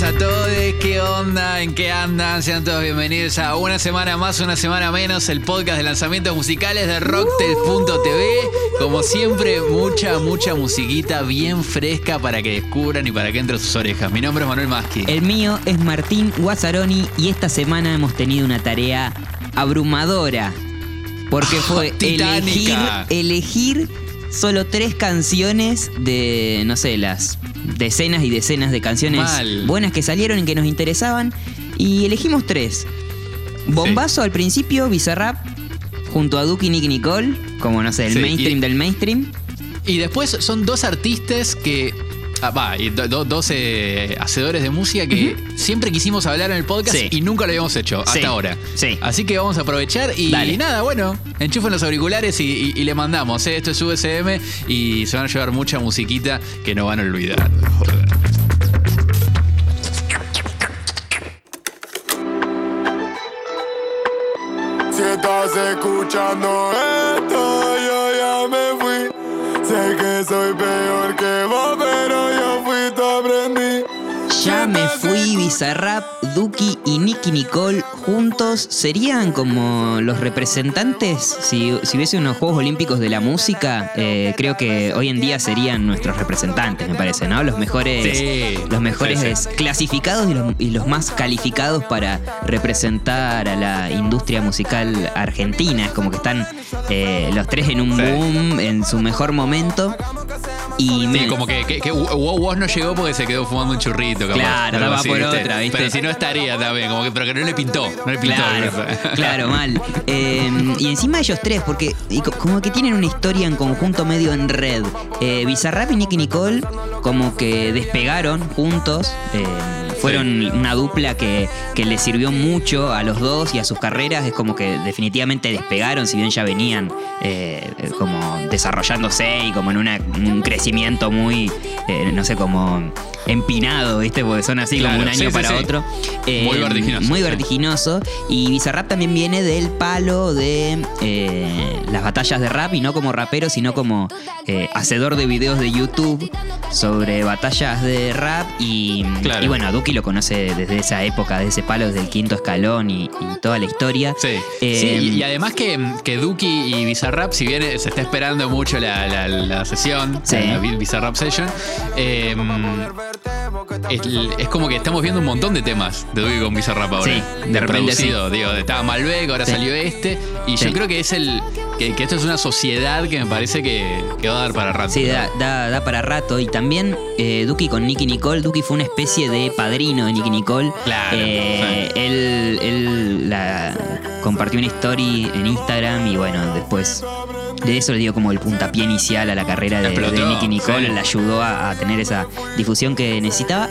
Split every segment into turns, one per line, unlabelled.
buenas a todos. ¿Qué onda? ¿En qué andan? Sean todos bienvenidos a una semana más, una semana menos, el podcast de lanzamientos musicales de Rocktel.tv. Como siempre, mucha, mucha musiquita bien fresca para que descubran y para que entre a sus orejas. Mi nombre es Manuel Maschi.
El mío es Martín Guazzaroni y esta semana hemos tenido una tarea abrumadora. Porque fue elegir, elegir solo tres canciones de, no sé, las decenas y decenas de canciones
Mal.
buenas que salieron y que nos interesaban. Y elegimos tres. Bombazo al principio, Bizarrap, junto a Duki y Nicky Nicole, como no sé, el
Sí,
mainstream
y-
del mainstream.
Y después son dos artistas que. Ah, va, y do- do- dos eh, hacedores de música que siempre quisimos hablar en el podcast
Sí.
y nunca lo habíamos hecho
Sí,
hasta ahora.
sí.
Así que vamos a aprovechar y, nada, bueno, enchufen los auriculares y, y- y le mandamos. eh, Esto es USM y se van a llevar mucha musiquita que no van a olvidar. Joder.
Si estás escuchando esto, que soy peor que vos, pero yo fui, te aprendí.
Ya me fui, Bizarrap, Duki y Nicky Nicole juntos serían como los representantes. Si, si hubiese unos Juegos Olímpicos de la música, eh, creo que hoy en día serían nuestros representantes, me parece, ¿no? Los mejores,
Sí,
los mejores
sí, sí.
clasificados y los, y los más calificados para representar a la industria musical argentina. Es como que están eh, los tres en un boom, en su mejor momento. Y
Sí,
me-
como que, que, que no llegó porque se quedó fumando un churrito. capaz,
Claro,
algo
daba por otra, ¿viste?
Pero si no estaría también, como que, pero que no le pintó. No le pintó.
Claro, claro, mal. Eh, y encima ellos tres, porque como que tienen una historia en conjunto medio en red. Eh, Bizarrap y Nicky Nicole como que despegaron juntos. eh, fueron una dupla que, que les sirvió mucho a los dos y a sus carreras. Es como que definitivamente despegaron, si bien ya venían eh, como desarrollándose y como en una- un crecimiento muy, eh, no sé, como empinado, ¿viste? Porque son así
Claro,
como un año
sí,
para
sí.
otro. Eh,
Muy vertiginoso,
Muy vertiginoso. Y Bizarrap también viene del palo de eh, las batallas de rap, y no como rapero, sino como eh, hacedor de videos de YouTube sobre batallas de rap. Y,
Claro.
y bueno, a Duki lo conoce desde esa época, de ese palo, desde el quinto escalón y, y toda la historia.
Sí,
Eh,
Sí, y, y además que, que Duki y Bizarrap, si bien se está esperando mucho la, la- la sesión, la Bi- Bizarrap Session, eh, es, es como que estamos viendo un montón de temas de Duki con Bizarrap ahora.
Sí, de repente
producido, digo, estaba Malbec, ahora
Sí.
salió este, y
Sí.
yo creo que es el que, que esto es una sociedad que me parece que, que va a dar para rato.
Sí,
¿no?
da, da- da para rato. Y también eh, Duki con Nicky Nicole. Duki fue una especie de padrino de Nicky Nicole.
Claro,
Eh, Él, él la, compartió una story en Instagram y bueno, después de eso le dio como el puntapié inicial a la carrera de, de Nicky Nicole.
sí.
Le ayudó a, a tener esa difusión que necesitaba.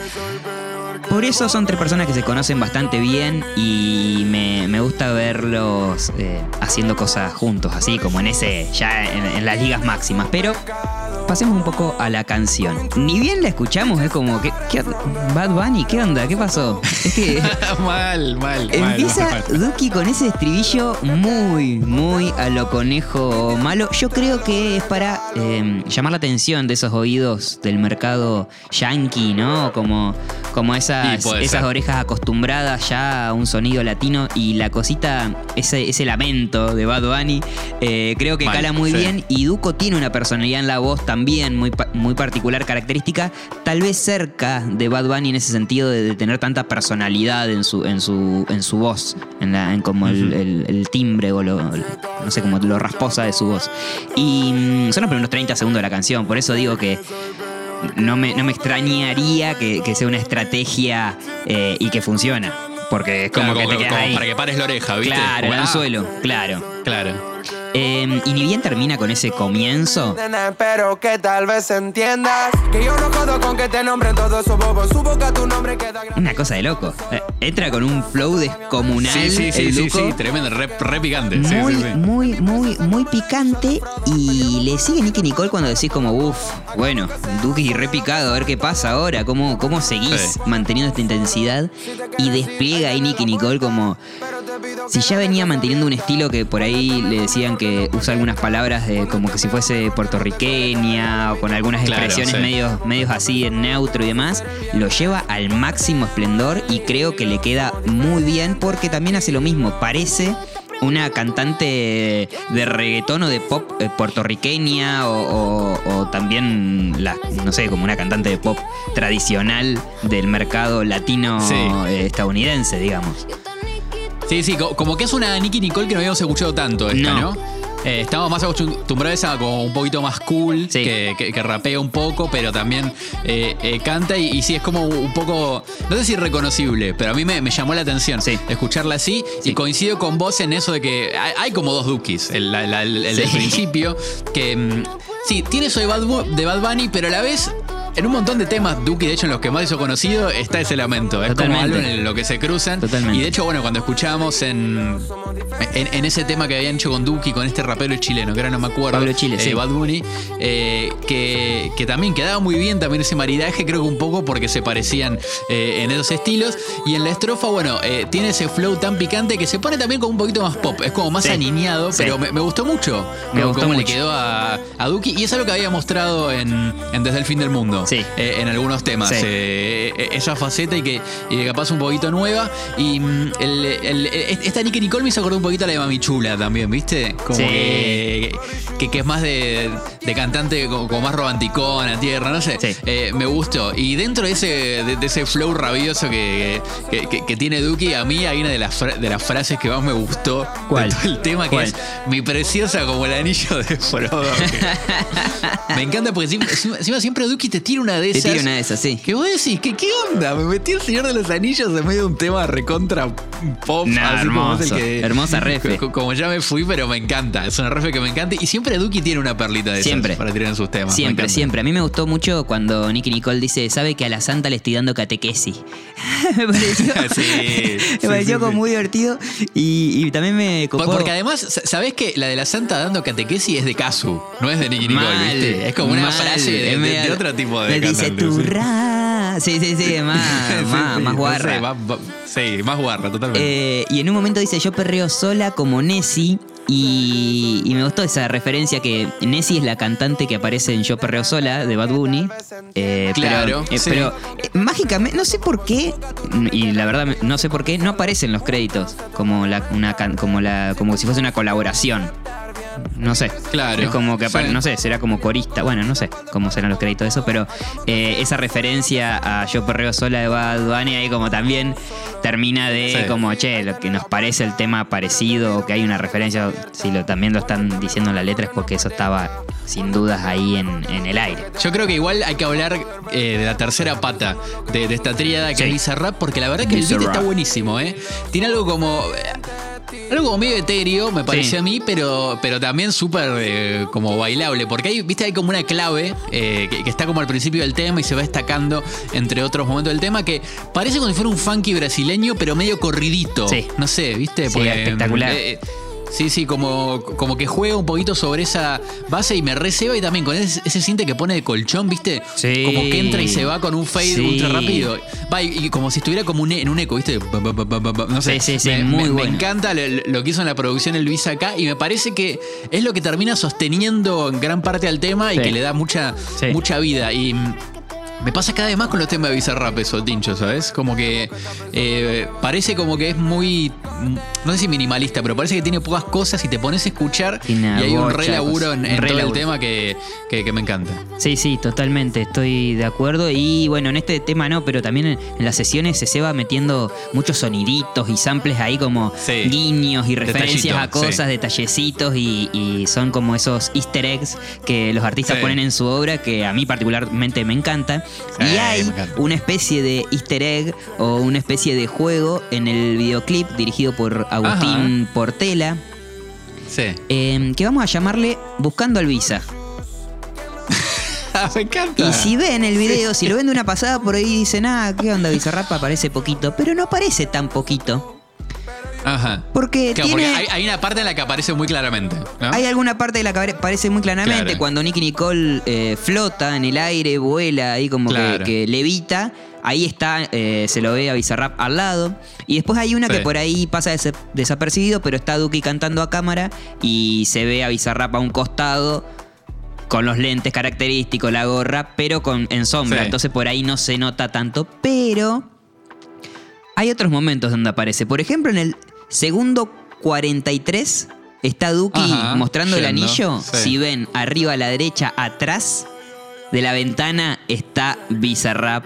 Por eso son tres personas que se conocen bastante bien y me, me gusta verlos eh, haciendo cosas juntos, así como en ese, ya en, en las ligas máximas. Pero pasemos un poco a la canción. Ni bien la escuchamos, es como, ¿qué, qué- Bad Bunny, ¿qué onda? ¿Qué pasó? Es que
mal, mal, mal,
empieza
mal.
Duki con ese estribillo muy, muy a lo conejo malo. Yo creo que es para eh, llamar la atención de esos oídos del mercado yankee, ¿no? Como, como esas,
Sí,
esas
ser.
orejas acostumbradas ya a un sonido latino y la cosita, ese, ese lamento de Bad Bunny, eh, creo que
Mal,
cala muy
sí.
bien y Duco tiene una personalidad en la voz también muy, pa- muy particular, característica, tal vez cerca de Bad Bunny en ese sentido de, de tener tanta personalidad en su, en su, en su voz, en, la, en como el, el- el timbre o lo, no sé, como lo rasposa de su voz. Y mm, son los primeros 30 segundos de la canción, por eso digo que no me, no me extrañaría que, que sea una estrategia eh, y que funciona. Porque es como
Claro,
que
como,
te quedas
como
ahí.
para que pares la oreja, ¿viste?
Claro, el
ah,
anzuelo, claro.
Claro.
Eh, y ni bien termina con ese comienzo.
Nena, espero que tal vez entiendas que yo no jodo con que te nombren todos esos bobos. Su boca tu nombre queda grande.
Una cosa de loco. Eh, entra con un flow descomunal.
Sí, sí, sí,
el
sí, sí, tremendo, re, re picante. Sí,
Muy,
sí, sí.
muy, muy, muy picante. Y le sigue Nicky Nicole cuando decís como, uff, bueno, Duki re picado, a ver qué pasa ahora, cómo, cómo seguís
Sí.
manteniendo esta intensidad. Y despliega ahí Nicky Nicole como, si ya venía manteniendo un estilo que por ahí le decían que usa algunas palabras de como que si fuese puertorriqueña o con algunas
Claro,
expresiones
sí.
medios, medios así en neutro y demás, lo lleva al máximo esplendor y creo que le queda muy bien porque también hace lo mismo, parece una cantante de reggaetón o de pop eh, puertorriqueña o, o- o también, la, no sé, como una cantante de pop tradicional del mercado latino
Sí.
eh, estadounidense, digamos.
Sí, sí, co- como que es una Nicky Nicole que no habíamos escuchado tanto esta,
No.
¿no? Eh, estamos más acostumbrados a como un poquito más cool,
Sí.
que, que- que rapea un poco, pero también eh, eh, canta y, y sí, es como un poco, no sé si reconocible, pero a mí me, me llamó la atención
Sí.
escucharla así y coincido con vos en eso de que hay, hay como dos Dukis, el, la- el- el del principio, que mm, sí, tiene eso de Bad, Bu- de Bad Bunny, pero a la vez... En un montón de temas, Duki, de hecho, en los que más hizo conocido, está ese lamento. Es como algo en lo que se cruzan.
Totalmente.
Y de hecho, bueno, cuando escuchábamos en, en, en ese tema que habían hecho con Duki, con este rapero chileno, que ahora no me acuerdo,
Pablo Chile,
eh,
sí.
Bad Bunny, eh, que, que también quedaba muy bien también ese maridaje, creo que un poco porque se parecían eh, en esos estilos. Y en la estrofa, bueno, eh, tiene ese flow tan picante que se pone también como un poquito más pop, es como más
Sí.
aniñado,
Sí.
pero me, me gustó mucho
Me
cómo-
gustó
cómo le
mucho.
quedó a, a Duki. Y es algo que había mostrado en, en Desde el Fin del Mundo,
Sí.
eh, en algunos temas.
Sí.
eh, eh, esa faceta y que, y capaz un poquito nueva. Y mm, el- el- el- esta Nicky Nicole me hizo acordar un poquito a la de Mami Chula también, ¿viste? Como
Sí.
que, que, que es más de, de cantante como, como más romanticona, tierra, no sé. Eh, me gustó. Y dentro de ese, de, de ese flow rabioso que, que, tiene Duki, a mí hay una de las, de las frases que más me gustó
¿Cuál?
de todo el tema, que
¿Cuál?
es mi preciosa como el anillo de Frodo. me encanta porque encima siempre Duki te tira una de
Te
esas.
tiro una de esas, sí.
¿Qué vos decís? ¿Qué, ¿Qué onda? Me metí el Señor de los Anillos en medio de un tema recontra pop.
No,
así como es el
hermoso.
que-
Hermosa refe.
co- Como ya me fui, pero me encanta. Es una refe que me encanta. Y siempre Duki tiene una perlita de esas
Siempre.
para tirar en sus temas.
Siempre, siempre. A mí me gustó mucho cuando Nicky Nicole dice, sabe que a la santa le estoy dando catequesis. me pareció,
Sí,
me pareció
sí,
como
sí.
muy divertido y, y también me copó.
Porque además, sa- ¿sabés que la de la santa dando catequesis es de Casu? No es de Nicky Nicole, ¿viste? Es como una
mal,
frase de, de-
media-
de otro tipo de
Me dice
sí.
turra. Sí, sí, sí, más,
Sí,
más,
sí,
más
no
guarra.
sé, más- más- sí, más guarra, totalmente.
Eh, y en un momento dice, yo perreo sola como Nessie. Y, y me gustó esa referencia que Nessie es la cantante que aparece en Yo Perreo Sola de Bad Bunny. Eh,
Claro,
Pero, eh,
sí.
pero, eh, mágicamente, no sé por qué, y la verdad no sé por qué, no aparecen los créditos como, la, una, como, la, como si fuese una colaboración. No sé.
Claro,
Es como que
sí.
no sé, será como corista. Bueno, no sé cómo serán los créditos de eso, pero eh, esa referencia a Yo Perreo Sola de Bad Bunny ahí como también termina de
Sí.
como, che, lo que nos parece el tema parecido o que hay una referencia, si lo, también lo están diciendo en la letra es porque eso estaba sin dudas ahí en, en el aire.
Yo creo que igual hay que hablar eh, de la tercera pata de, de esta tríada que
Sí.
es Bizarrap, porque la verdad que el beat está buenísimo, ¿eh? Tiene algo como. Algo como medio etéreo, me pareció
Sí.
a mí, pero, pero también súper eh, como bailable. Porque hay, viste, hay como una clave eh, que, que está como al principio del tema y se va destacando entre otros momentos del tema que parece como si fuera un funky brasileño, pero medio corridito.
Sí.
No sé, ¿viste?
Sí, espectacular.
eh, Sí, sí, como, como que juega un poquito sobre esa base y me receba y también con ese, ese cinte que pone de colchón, ¿viste?
Sí.
Como que entra y se va con un fade
Sí.
ultra rápido. Va, y, y como si estuviera como un e- en un eco, ¿viste? No sé.
Sí, sí, sí,
me,
muy
me- me
bueno.
encanta lo, lo que hizo en la producción el Luis acá y me parece que es lo que termina sosteniendo en gran parte al tema y que le da mucha, mucha vida. Y me pasa cada vez más con los temas de Bizarrap eso, Tincho, ¿sabes? Como que eh, parece como que es muy, mm, no sé si minimalista, pero parece que tiene pocas cosas y te pones a escuchar y hay un re laburo en, en
Re
todo el tema que, que- que me encanta.
Sí, sí, totalmente, estoy de acuerdo. Y bueno, en este tema no, pero también en, en las sesiones se, se va metiendo muchos soniditos y samples ahí como
Sí.
guiños y referencias a cosas,
sí.
detallecitos y, y son como esos easter eggs que los artistas
Sí.
ponen en su obra que a mí particularmente me encanta.
Sí,
y hay
me encanta.
una especie de easter egg o una especie de juego en el videoclip dirigido por Agustín Portela.
Sí.
eh, que vamos a llamarle Buscando al Visa.
me encanta.
Y si ven el video, si lo ven de una pasada, por ahí dicen, ah, ¿qué onda? Bizarrap aparece poquito. Pero no aparece tan poquito.
Ajá.
Porque
Claro,
tiene.
porque hay, hay una parte en la que aparece muy claramente. ¿no?
Hay alguna parte de la que aparece muy claramente
Claro.
cuando Nicky Nicole eh, flota en el aire, vuela ahí como que-
Claro.
que, levita. ahí está, eh, se lo ve a Bizarrap al lado. Y después hay una
Sí.
que por ahí pasa desa- desapercibido, pero está Duki cantando a cámara y se ve a Bizarrap a un costado con los lentes característicos, la gorra, pero con, en sombra.
Sí.
Entonces por ahí no se nota tanto. Pero hay otros momentos donde aparece. Por ejemplo, en el segundo 43 está Duki
Ajá,
mostrando el anillo.
sí.
Si ven arriba a la derecha, atrás de la ventana, está Bizarrap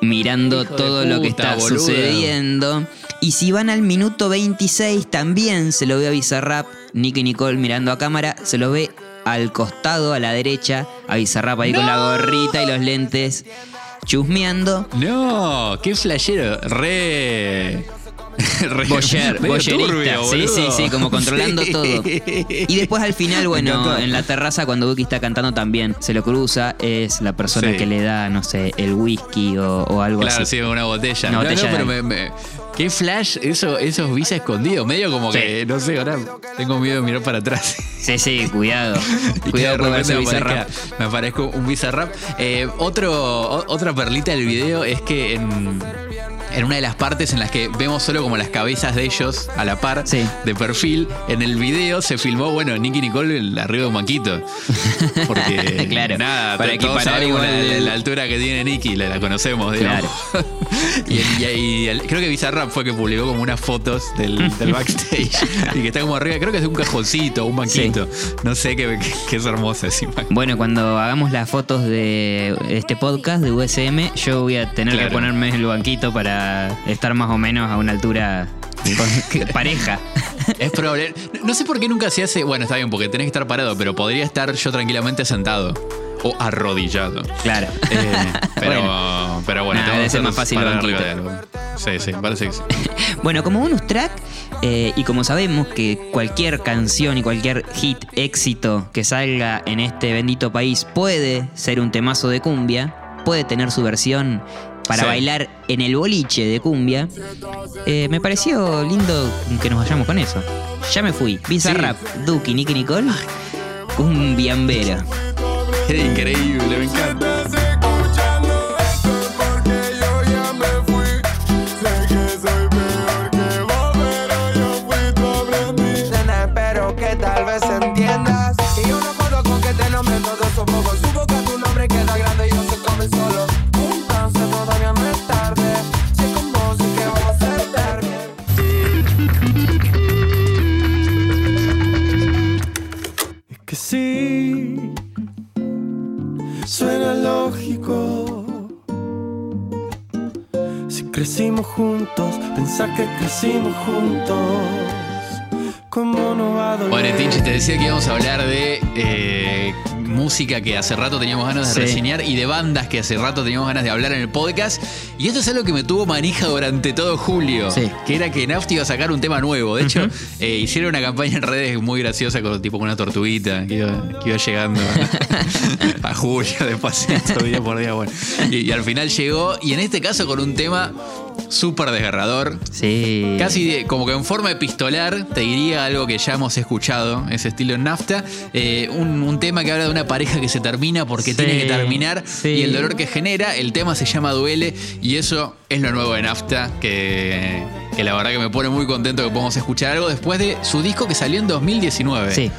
mirando
Hijo
todo lo que está
boludo.
sucediendo. Y si van al minuto 26, también se lo ve a Bizarrap, Nicky Nicole mirando a cámara, se lo ve al costado, a la derecha, a Bizarrap ahí con la gorrita y los lentes, chusmeando.
No, qué flashero. Re.
Boyer, boyerista. Sí, sí, sí, como controlando
Sí.
todo. Y después al final, bueno, en la terraza cuando Buki está cantando también se lo cruza, es la persona
Sí.
que le da, no sé, el whisky o, o algo
Claro,
así.
sí, una botella.
Una
no,
botella
no, pero me, me- Qué flash eso, esos bis escondidos. Medio como
Sí.
que, no sé, ahora tengo miedo de mirar para atrás.
Sí, sí, cuidado.
Y
cuidado con
me
Bizarrap.
aparezca, me aparezco un Bizarrap. Eh, otro, o- otra perlita del video es que en, en una de las partes en las que vemos solo como las cabezas de ellos a la par
Sí.
de perfil, en el video se filmó, bueno, Nicky Nicole el arriba de un banquito. Porque
Claro,
nada,
para
todos sabemos la, la- altura que tiene Nicky, la, la conocemos, digamos. y, el- y- y el- creo que Bizarrap fue que publicó como unas fotos del, del backstage y que está como arriba, creo que es de un cajoncito, un banquito. No sé, que es hermosa esa imagen.
Bueno, cuando hagamos las fotos de este podcast de USM, yo voy a tener
Claro.
que ponerme el banquito para estar más o menos a una altura pareja.
Es probable. No sé por qué nunca se hace. Bueno, está bien, porque tenés que estar parado, pero podría estar yo tranquilamente sentado. O arrodillado.
Claro.
Eh, pero,
Bueno.
pero bueno,
Nah, debe ser más fácil
arriba
banquito.
de algo. Sí, sí, parece que sí.
Bueno, como bonus track, eh, y como sabemos que cualquier canción y cualquier hit éxito que salga en este bendito país puede ser un temazo de cumbia, puede tener su versión para
Sí.
bailar en el boliche de cumbia, eh, me pareció lindo que nos vayamos con eso. Ya me fui. Bizarrap, Duki, Nicky Nicole, cumbiambera.
Qué increíble, me encanta.
Crecimos juntos. ¿Cómo no va a doler?
Bueno, Tinchi, te decía que íbamos a hablar de eh, música que hace rato teníamos ganas de
Sí.
reseñar y de bandas que hace rato teníamos ganas de hablar en el podcast. Y esto es algo que me tuvo manija durante todo julio.
Sí.
Que era que Nafti iba a sacar un tema nuevo. De hecho, eh, hicieron una campaña en redes muy graciosa con tipo con una tortuguita que iba, que iba llegando a, a julio despacito, día por día. Bueno. Y, y al final llegó, y en este caso con un tema súper desgarrador.
Sí.
Casi de- como que en forma epistolar, te diría algo que ya hemos escuchado, ese estilo en nafta. Eh, un, un tema que habla de una pareja que se termina porque
Sí,
tiene que terminar
sí.
y el dolor que genera. El tema se llama Duele y eso es lo nuevo de nafta, que, que la verdad que me pone muy contento que podamos escuchar algo después de su disco que salió en 2019
Sí.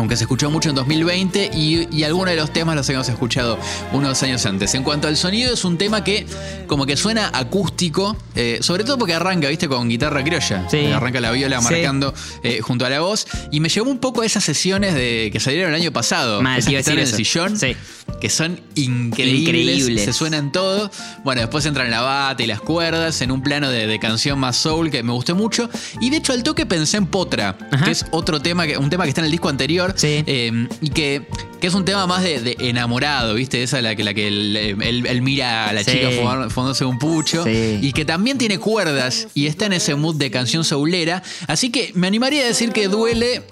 Aunque se escuchó mucho en 2020 y, y algunos de los temas los habíamos escuchado unos años antes. En cuanto al sonido, es un tema que como que suena acústico, eh, sobre todo porque arranca, viste, con guitarra criolla.
Sí.
Eh, Arranca la viola
Sí.
marcando eh, junto a la voz. Y me llevó un poco a esas sesiones de que salieron el año pasado.
Mal,
esas que están en el sillón.
Sí.
Que son increíbles,
Increíbles.
se suenan todo. Bueno, después entran la bata y las cuerdas en un plano de, de canción más soul que me gustó mucho. Y de hecho al toque pensé en Potra,
Ajá.
que es otro tema, que, un tema que está en el disco anterior.
Sí.
eh, y que, que es un tema más de, de enamorado, ¿viste? Esa la que, la que él, él- él mira a la
Sí.
chica fumar- fumándose un pucho.
Sí.
Y que también tiene cuerdas y está en ese mood de canción soulera. Así que me animaría a decir que Duele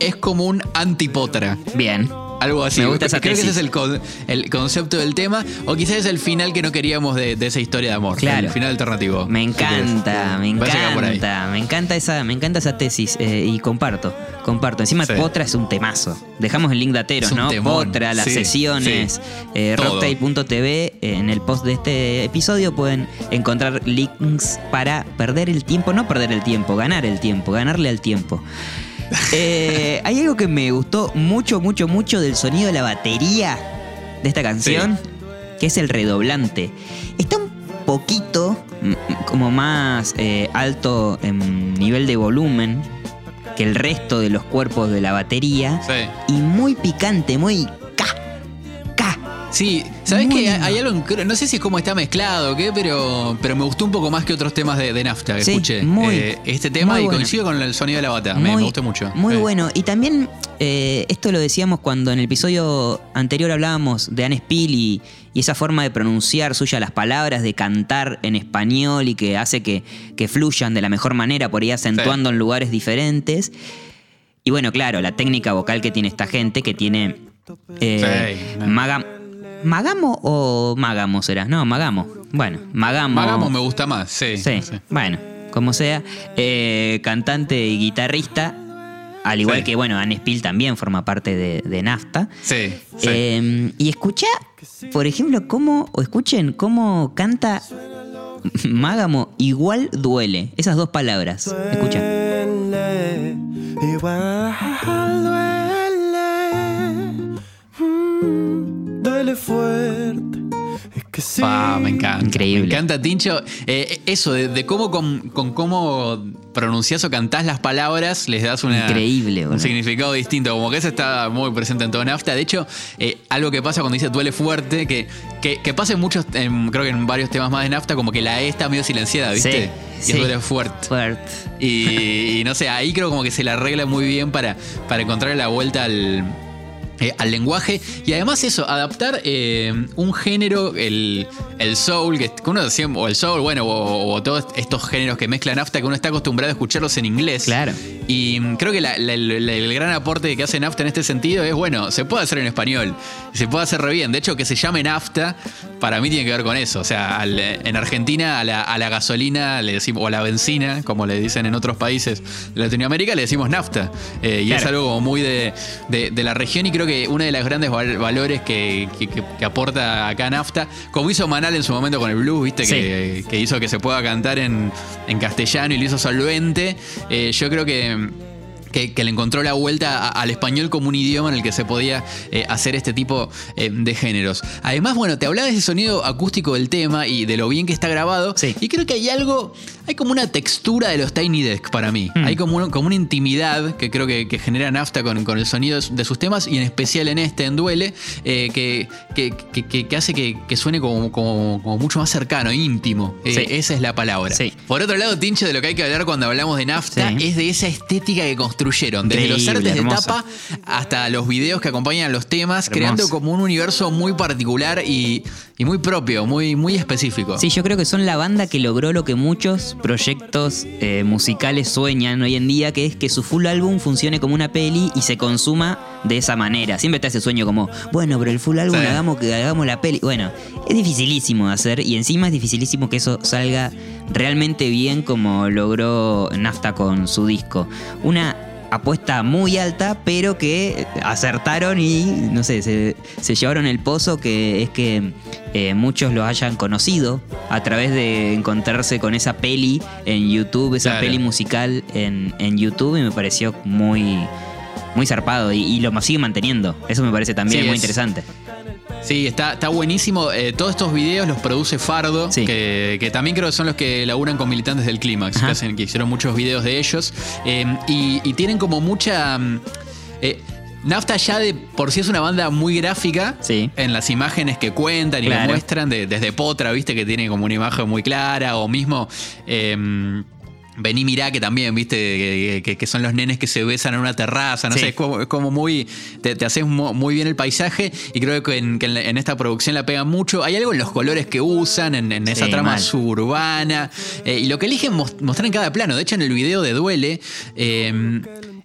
es como un antipotra.
Bien.
Algo así.
Me gusta esa
Creo que ese es el, con- el concepto del tema. O quizás es el final que no queríamos de, de esa historia de amor.
Claro.
El final alternativo.
Me encanta, me encanta, me encanta esa, me encanta esa tesis eh, y comparto, comparto. Encima
Sí.
Potra es un temazo. Dejamos el link de Ateros, ¿no?
temón.
Potra, las
Sí,
sesiones,
sí.
eh, eh, En el post de este episodio pueden encontrar links para perder el tiempo, no perder el tiempo, ganar el tiempo, ganarle al tiempo. Eh, hay algo que me gustó mucho, mucho, mucho del sonido de la batería de esta canción, que es el redoblante. Está un poquito como más eh, alto en nivel de volumen que el resto de los cuerpos de la batería
Sí.
y muy picante, muy.
Sí, ¿sabes
Muy
que
lindo.
hay algo, en- no sé si es cómo está mezclado o qué, pero, pero me gustó un poco más que otros temas de, de Nafta que
Sí,
escuché.
muy-
Eh, este tema
muy
y
bueno.
coincido con el sonido de la bata, me, me gustó mucho.
Muy
Eh.
bueno. Y también, eh, esto lo decíamos cuando en el episodio anterior hablábamos de Anne Spill y, y esa forma de pronunciar suya las palabras, de cantar en español y que hace que, que fluyan de la mejor manera, por ahí acentuando en lugares diferentes. Y bueno, claro, la técnica vocal que tiene esta gente, que tiene
Sí.
maga- ¿Magamo o Magamo será? No, Magamo. Bueno, Magamo.
Magamo me gusta más, sí.
Sí,
sí.
bueno, como sea, eh, cantante y guitarrista, al igual
Sí.
que, bueno, Anne Spill también forma parte de, de NAFTA.
Sí, sí.
Eh, y escucha, por ejemplo, cómo, o escuchen cómo canta Mágamo, igual duele. Esas dos palabras. Escucha.
Duele, igual fuerte. Es que sí.
Me encanta.
Increíble.
Me encanta, Tincho. Eh, eso, de, de cómo con, con cómo pronunciás o cantás las palabras, les das una,
Increíble,
un significado distinto. Como que eso está muy presente en todo NAFTA. De hecho, eh, algo que pasa cuando dice duele fuerte, que, que, que pasa en muchos, en- creo que en varios temas más de NAFTA, como que la E está medio silenciada, ¿viste?
Sí,
y
sí.
duele fuerte.
Fuerte.
Y, y no sé, ahí creo como que se la arregla muy bien para, para encontrar la vuelta al, eh, al lenguaje. Y además eso, adaptar eh, un género, el, el soul, que uno siempre, o el soul, bueno, o, o todos estos géneros que mezclan NAFTA, que uno está acostumbrado a escucharlos en inglés.
Claro.
Y mm, creo que la- la- el, el gran aporte que hace NAFTA en este sentido es, bueno, se puede hacer en español, se puede hacer re bien. De hecho, que se llame NAFTA, para mí tiene que ver con eso. O sea, al- en Argentina a la, a la gasolina le decimos, o a la benzina, como le dicen en otros países de Latinoamérica, le decimos NAFTA. Eh, y es algo como muy de, de- de la región y creo que uno de los grandes val- valores que, que- que- que aporta acá NAFTA, como hizo Manal en su momento con el blues, viste, que, que hizo que se pueda cantar en, en castellano y lo hizo solvente, eh, yo creo que que, que le encontró la vuelta a- al español como un idioma en el que se podía eh, hacer este tipo eh, de géneros. Además, bueno, te hablaba de ese sonido acústico del tema y de lo bien que está grabado.
Sí.
Y creo que hay algo, hay como una textura de los Tiny Desk para mí.
Mm.
Hay como, un- como una intimidad que creo que, que genera Nafta con, con el sonido de sus temas y en especial en este, en Duele, eh, que, que, hace que, suene como, como- como mucho más cercano, íntimo. Eh,
Sí.
Esa es la palabra.
Sí.
Por otro lado, Tincho, de lo que hay que hablar cuando hablamos de Nafta es de esa estética que construyeron, desde los artes de tapa hasta los videos que acompañan los temas, creando como un universo muy particular y, y muy propio, muy, muy específico.
Sí, yo creo que son la banda que logró lo que muchos proyectos eh, musicales sueñan hoy en día, que es que su full álbum funcione como una peli y se consuma de esa manera. Siempre está ese sueño como, bueno, pero el full álbum
Sí.
hagamos que hagamos la peli. Bueno, es dificilísimo de hacer y encima es dificilísimo que eso salga realmente bien como logró Nafta con su disco. Una apuesta muy alta, pero que acertaron y, no sé, se, se llevaron el pozo, que es que eh, muchos lo hayan conocido a través de encontrarse con esa peli en YouTube, esa
Claro.
peli musical en, en YouTube, y me pareció muy, muy zarpado y, y lo sigue manteniendo. Eso me parece también
Sí,
muy
es-
interesante.
Sí, está, está buenísimo. Eh, todos estos videos los produce Fardo,
Sí.
que, que también creo que son los que laburan con militantes del Clímax, que,
Ajá.
hacen- que hicieron muchos videos de ellos. Eh, y, y tienen como mucha... mm, eh, Nafta ya de por sí es una banda muy gráfica
Sí.
en las imágenes que cuentan y
Claro.
que muestran, de- desde Potra, viste, que tiene como una imagen muy clara, o mismo eh, Vení Mirá, que también, viste, que, que- que son los nenes que se besan en una terraza, no
Sí.
sé, es como, es como muy, te, te haces mu- muy bien el paisaje y creo que en, que en esta producción la pegan mucho. Hay algo en los colores que usan, en, en esa
Sí,
trama
mal.
suburbana, eh, y lo que eligen mos- mostrar en cada plano. De hecho, en el video de Duele, eh,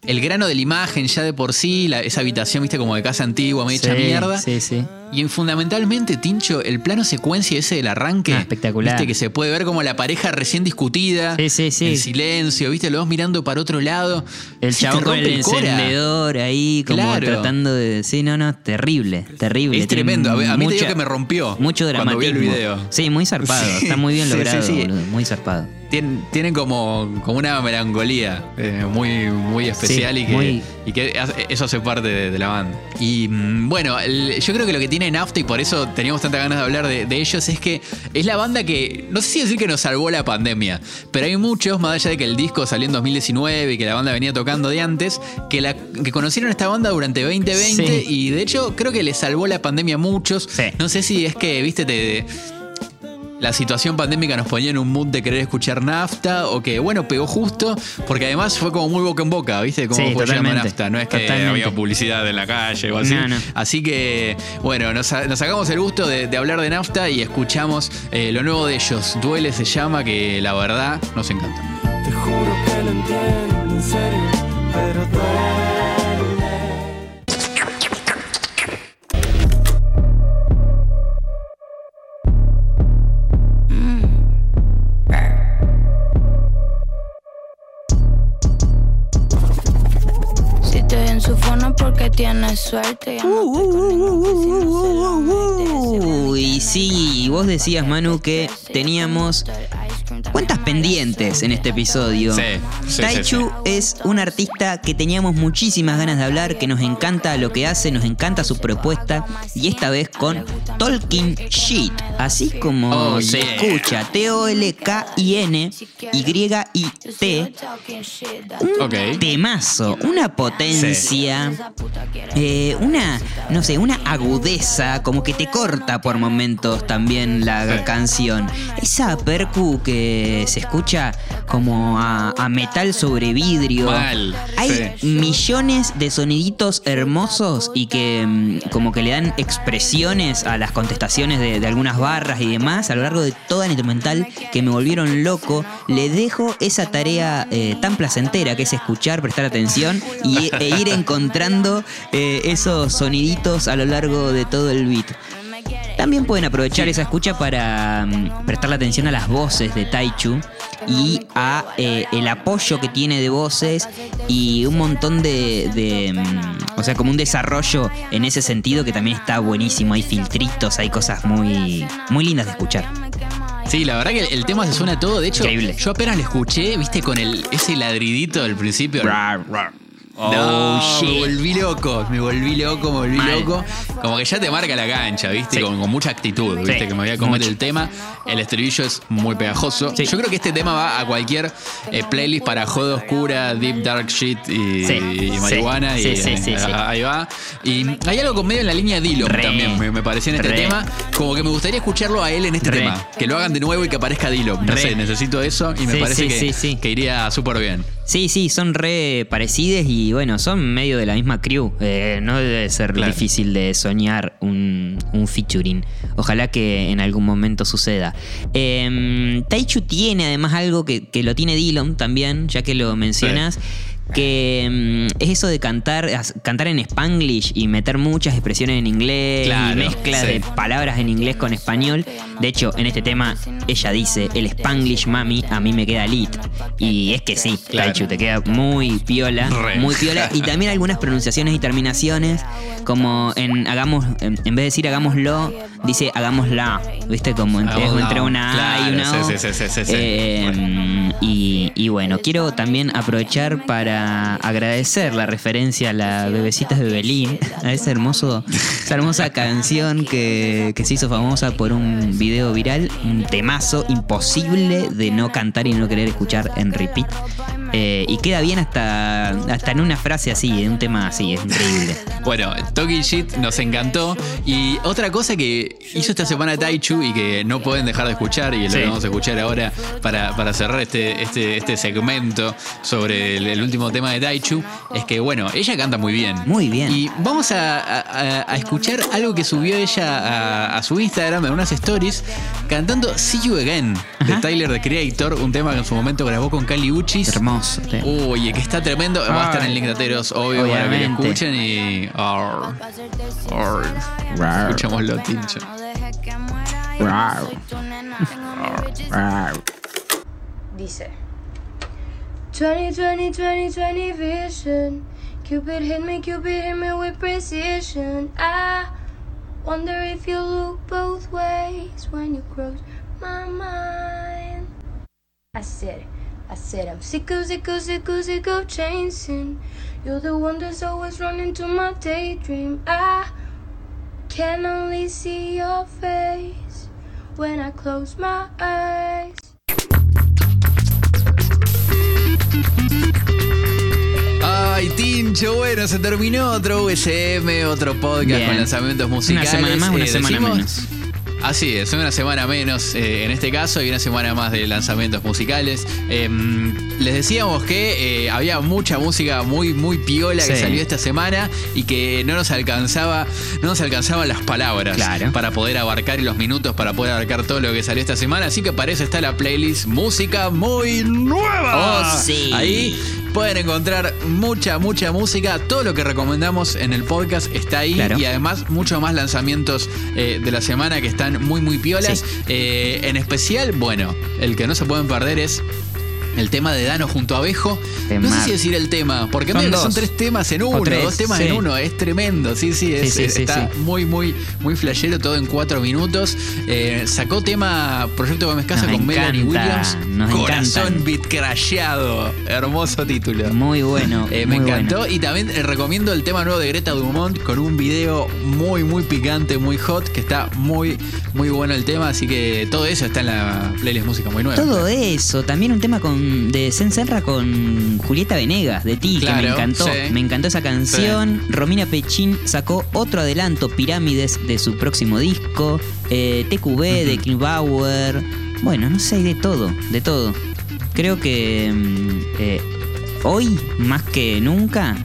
el grano de la imagen ya de por sí, la- esa habitación, viste, como de casa antigua, medio hecha
Sí,
mierda.
Sí, sí.
Y fundamentalmente, Tincho, el plano secuencia ese del arranque.
Ah, espectacular.
Viste que se puede ver como la pareja recién discutida.
Sí, sí, sí.
En silencio, viste, los dos mirando para otro lado.
El
Sí,
chabón con el encendedor ahí, como
Claro.
tratando de. Sí, no, no, terrible, terrible.
Es
Tiene
tremendo. A mí- a mí te
mucha-
digo que me rompió
Mucho
cuando vi el
dramatismo.
video.
Sí, muy zarpado.
Sí,
Está muy bien logrado,
sí,
boludo, muy zarpado.
Tien- tienen como, como una melancolía eh, muy, muy especial y, que,
muy-
y que eso hace parte de, de la banda. Y mm, bueno, el- yo creo que lo que tiene Nafta, y por eso teníamos tantas ganas de hablar de, de ellos, es que es la banda que, no sé si decir que nos salvó la pandemia, pero hay muchos, más allá de que el disco salió en 2019 y que la banda venía tocando de antes, que, la, que conocieron esta banda durante 2020
Sí.
y de hecho creo que les salvó la pandemia a muchos.
Sí.
No sé si es que, viste, te la situación pandémica nos ponía en un mood de querer escuchar nafta o que, bueno, pegó justo, porque además fue como muy boca en boca, ¿viste? Como
Sí, totalmente.
nafta, no es que
Totalmente.
había publicidad en la calle o así.
No, no.
Así que, bueno, nos, nos sacamos el gusto de, de hablar de nafta y escuchamos eh, lo nuevo de ellos. Duele se llama, que la verdad nos encanta.
Te juro que lo entiendo, en serio, pero duele.
Tienes suerte. Ya no
Uh. Uy, sí, vos decías, Manu, que teníamos cuentas pendientes en este episodio.
Sí, sí,
Taichu
sí,
es un artista que teníamos muchísimas ganas de hablar, que nos encanta lo que hace, nos encanta su propuesta, y esta vez con Tolkien Shit, así como
Oh,
se
yeah.
escucha, T-O-L-K-I-N-Y-T, un
Ok.
temazo, una potencia, eh, una, no sé, una agudeza, como que te corta por momentos también la
Sí.
canción. Esa percu que se escucha como a, a metal sobre vidrio.
Mal,
Hay
sí.
millones de soniditos hermosos y que mm, como que le dan expresiones a las contestaciones de, de algunas barras y demás a lo largo de toda la instrumental que me volvieron loco. Le dejo esa tarea eh, tan placentera que es escuchar, prestar atención y, e ir encontrando eh, esos soniditos a lo largo de todo el beat. También pueden aprovechar esa escucha para mm, prestarle atención a las voces de Taichu y a eh, el apoyo que tiene de voces y un montón de, de, mm, o sea, como un desarrollo en ese sentido que también está buenísimo. Hay filtritos, hay cosas muy, muy lindas de escuchar.
Sí, la verdad que el tema se suena todo. De hecho,
Increíble.
yo apenas lo escuché, viste, con el, ese ladridito del principio.
Oh,
no,
shit.
me volví loco, me volví loco, me volví
Mal.
loco. Como que ya te marca la cancha, ¿viste?
Sí.
Con, con mucha actitud, ¿viste?
Sí,
Que me voy a comer
mucho.
el tema. El estribillo es muy pegajoso.
Sí.
Yo creo que este tema va a cualquier eh, playlist para joda oscura, deep dark shit y, y marihuana.
sí,
y,
sí, sí,
eh. Ahí va. Y hay algo con medio en la línea
Re,
también, me, me pareció en este
re.
tema. Como que me gustaría escucharlo a él en este
Re.
tema. Que lo hagan de nuevo y que aparezca Dillon. No
Re.
sé, necesito eso y me parece que iría súper bien.
Sí, sí, son re parecidas y bueno, son medio de la misma crew. Eh, no debe ser
Claro.
difícil de soñar un, un featuring. Ojalá que en algún momento suceda. Eh, Taichu tiene además algo que, que lo tiene Dillon también, ya que lo mencionas. Que mm, es eso de cantar, cantar en spanglish y meter muchas expresiones en inglés
Claro,
y mezclas
sí.
de palabras en inglés con español. De hecho, en este tema ella dice, el spanglish mami a mí me queda lit. Y es que sí,
Claro.
Te queda muy piola,
Re.
muy piola. Y también algunas pronunciaciones y terminaciones, como en hagamos, en, vez de decir hagámoslo, dice hagámosla. ¿Viste? Como entre, una A y una O.
sí, sí, sí, sí, sí.
Eh, y, y bueno, quiero también aprovechar para agradecer la referencia a la Bebecitas de Belín, a ese hermoso, esa hermosa canción que se hizo famosa por un video viral, un temazo imposible de no cantar y no querer escuchar en repeat. Eh, y queda bien hasta, hasta en una frase así, en un tema así, es increíble.
Bueno, Talking Shit nos encantó. Y otra cosa que hizo esta semana Taichu y que no pueden dejar de escuchar, y lo
Sí.
vamos a escuchar ahora para, para cerrar este, este, este segmento sobre el, el último tema de Taichu, es que, bueno, ella canta muy bien.
Muy bien.
Y vamos a, a- a escuchar algo que subió ella a, a su Instagram en unas stories, cantando See You Again de
Ajá.
Tyler the Creator, un tema que en su momento grabó con Kali Uchis.
Hermoso. Hermoso. tema.
Uy, que está tremendo. Va a estar en. Linkdateros, obvio, para que lo
Obviamente.
escuchen y. Arr, arr. Escuchémoslo, Tincho.
Dice 20, 20, 20, 20 vision. Cupid hit me, Cupid hit me with precision. I wonder if you look both ways when you cross my mind. I said, I said, I'm sick of, sick of, sick of, sick of chasing. You're the one that's always running to my daydream. I can only see your face when I close my eyes.
Ay, Tincho, bueno, se terminó otro USM, otro podcast
Bien.
con lanzamientos musicales.
Una semana más, una
Eh,
semana
decimos-
menos.
Así es, una semana menos eh, en este caso y una semana más de lanzamientos musicales. Eh, les decíamos que eh, había mucha música muy, muy piola que salió esta semana y que no nos alcanzaba, no nos alcanzaban las palabras
Claro.
para poder abarcar y los minutos para poder abarcar todo lo que salió esta semana. Así que para eso está la playlist Música Muy Nueva.
Oh, sí.
Ahí pueden encontrar mucha, mucha música. Todo lo que recomendamos en el podcast está ahí.
Claro.
Y además, mucho más lanzamientos eh, de la semana que están muy, muy piolas.
Sí.
Eh, en especial, bueno, el que no se pueden perder es. El tema de Dano junto a Abejo. No sé si decir el tema, porque
Son
tres temas en uno,
tres,
dos temas
sí.
en uno. Es tremendo, sí, sí, es-
Sí, sí, sí,
está
sí.
muy, muy, muy flashero, todo en cuatro minutos. Eh, sacó tema Proyecto Gómez Casa
Nos
con Melanie
encanta,
Williams.
nos
Corazón
encantan.
Beat Crasheado. Hermoso título.
Muy bueno.
Eh, me encantó
bueno.
y también eh, recomiendo el tema nuevo de Greta Dumont con un video muy muy picante, muy hot, que está muy muy bueno el tema, así que todo eso está en la playlist música muy nueva.
Todo eso, también un tema con de Senserra con Julieta Venegas de ti, que me encantó.
sí.
Me encantó esa canción. Romina Pechín sacó otro adelanto, Pirámides, de su próximo disco. Eh, TQB de Kim Bauer. Bueno, no sé, hay de todo, de todo. Creo que mm, eh, hoy, más que nunca,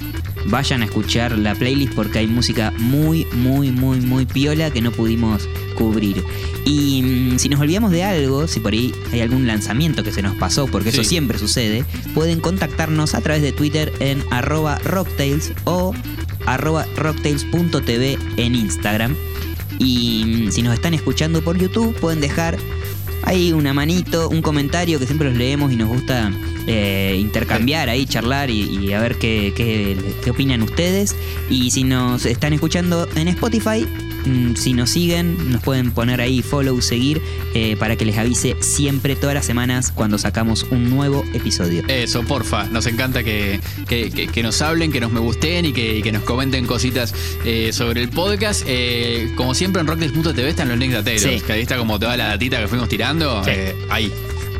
vayan a escuchar la playlist porque hay música muy, muy, muy, muy piola que no pudimos Y mm, si nos olvidamos de algo, si por ahí hay algún lanzamiento que se nos pasó, porque eso siempre sucede, pueden contactarnos a través de Twitter en arroba rocktails o arroba rocktails.tv en Instagram. Y mm, si nos están escuchando por YouTube, pueden dejar ahí una manito, un comentario que siempre los leemos y nos gusta eh, intercambiar ahí, charlar y, y a ver qué, qué, qué opinan ustedes. Y si nos están escuchando en Spotify, si nos siguen, nos pueden poner ahí follow, seguir, eh, para que les avise siempre, todas las semanas, cuando sacamos un nuevo episodio.
Eso, porfa, nos encanta que, que- que- que nos hablen, que nos me gusten y que, y que nos comenten cositas eh, sobre el podcast. Eh, como siempre en rockdays.tv están los links de Ateros,
Sí.
que ahí está como toda la datita que fuimos tirando.
Sí.
ahí.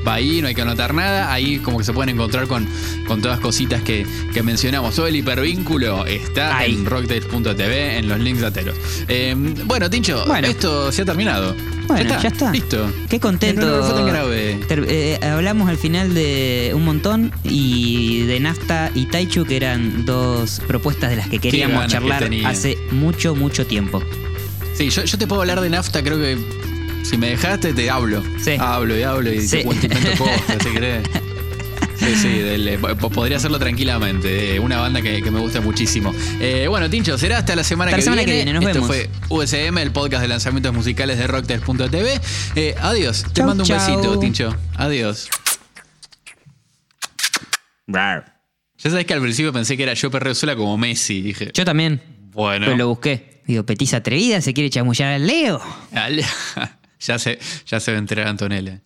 Va ahí, no hay que anotar nada. Ahí como que se pueden encontrar con, con todas cositas que, que mencionamos. Todo el hipervínculo está
Ahí.
en rockdays.tv, en los links de Ateros. Eh, bueno, Tincho,
Bueno.
esto se ha terminado.
Bueno, ya está.
Listo.
Qué contento.
No, no fue tan grave.
Ter- eh, hablamos al final de un montón y de Nafta y Taichu, que eran dos propuestas de las que queríamos
que
charlar hace mucho, mucho tiempo.
Sí, yo, yo te puedo hablar de nafta, creo que si me dejaste te hablo.
Sí.
Hablo y hablo y
Sí.
te cuento invento cosas, si querés. Sí, sí, del- eh, po- podría hacerlo tranquilamente. eh, una banda que, que me gusta muchísimo. Eh, bueno, Tincho, será hasta la semana,
Hasta
que,
la semana que
viene.
viene, nos
Esto
vemos.
fue USM, el podcast de lanzamientos musicales de Rocktel.tv. Eh, adiós. Te
Chau,
mando un
chau.
besito, Tincho. Adiós. Ya sabes que al principio pensé que era yo perreo sola como Messi. Dije,
Yo también.
bueno.
Pero lo busqué. Digo, Petiza atrevida, se quiere chamullar al Leo.
ya se, ya se va Antonella.